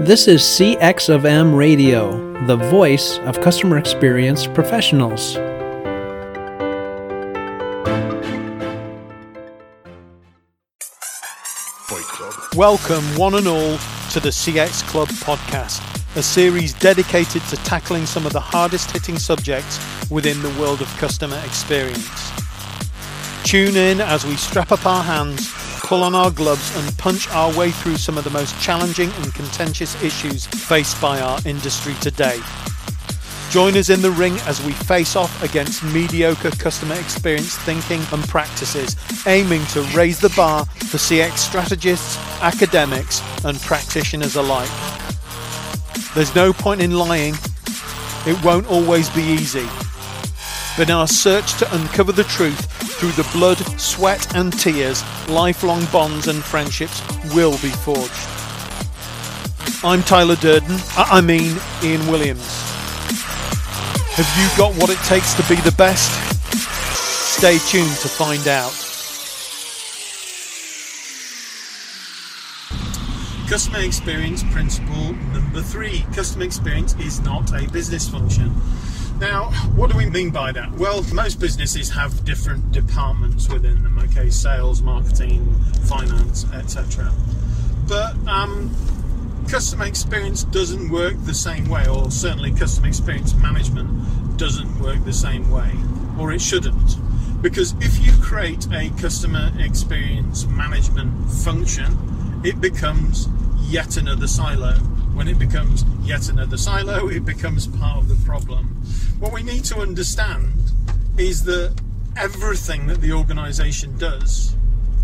This is CX of M Radio, the voice of customer experience professionals. Welcome, one and all, to the CX Club podcast, a series dedicated to tackling some of the hardest hitting subjects within the world of customer experience. Tune in as we strap up our hands pull on our gloves and punch our way through some of the most challenging and contentious issues faced by our industry today. Join us in the ring as we face off against mediocre customer experience thinking and practices, aiming to raise the bar for CX strategists, academics, and practitioners alike. There's no point in lying, it won't always be easy. But in our search to uncover the truth, through the blood, sweat, and tears, lifelong bonds and friendships will be forged. I'm Tyler Durden, I mean Ian Williams. Have you got what it takes to be the best? Stay tuned to find out. Customer experience principle number three customer experience is not a business function. Now, what do we mean by that? Well, most businesses have different departments within them. Okay, sales, marketing, finance, etc. But um, customer experience doesn't work the same way, or certainly customer experience management doesn't work the same way, or it shouldn't. Because if you create a customer experience management function, it becomes yet another silo when it becomes yet another silo, it becomes part of the problem. What we need to understand is that everything that the organization does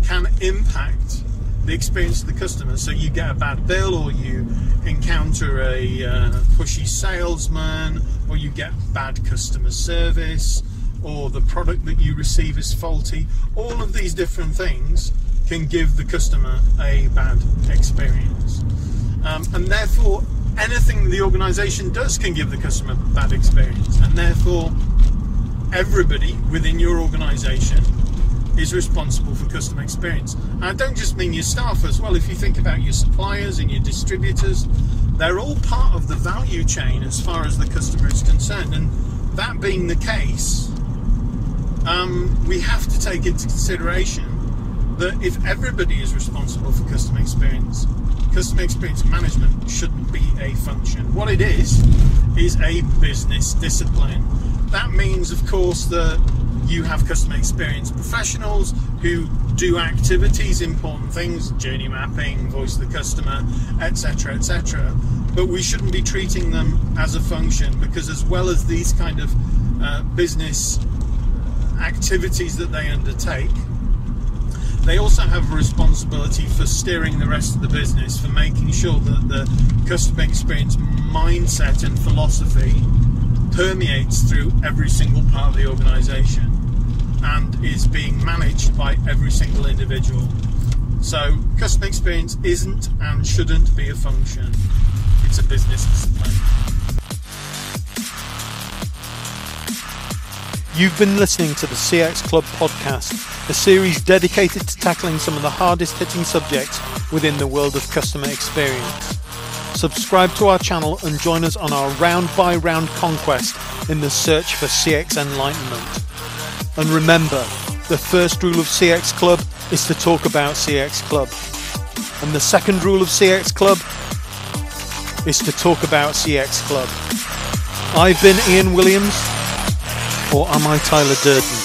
can impact the experience of the customer. So you get a bad bill, or you encounter a uh, pushy salesman, or you get bad customer service, or the product that you receive is faulty. All of these different things can give the customer a bad experience. Um, and therefore, anything the organization does can give the customer bad experience. And therefore, everybody within your organization is responsible for customer experience. And I don't just mean your staff as well. If you think about your suppliers and your distributors, they're all part of the value chain as far as the customer is concerned. And that being the case, um, we have to take into consideration that if everybody is responsible for customer experience, customer experience management shouldn't be a function. What it is, is a business discipline. That means, of course, that you have customer experience professionals who do activities, important things, journey mapping, voice of the customer, etc., etc. But we shouldn't be treating them as a function because, as well as these kind of uh, business activities that they undertake, they also have a responsibility for steering the rest of the business, for making sure that the customer experience mindset and philosophy permeates through every single part of the organization and is being managed by every single individual. So, customer experience isn't and shouldn't be a function, it's a business discipline. You've been listening to the CX Club podcast, a series dedicated to tackling some of the hardest hitting subjects within the world of customer experience. Subscribe to our channel and join us on our round by round conquest in the search for CX enlightenment. And remember, the first rule of CX Club is to talk about CX Club. And the second rule of CX Club is to talk about CX Club. I've been Ian Williams or am I Tyler Durden?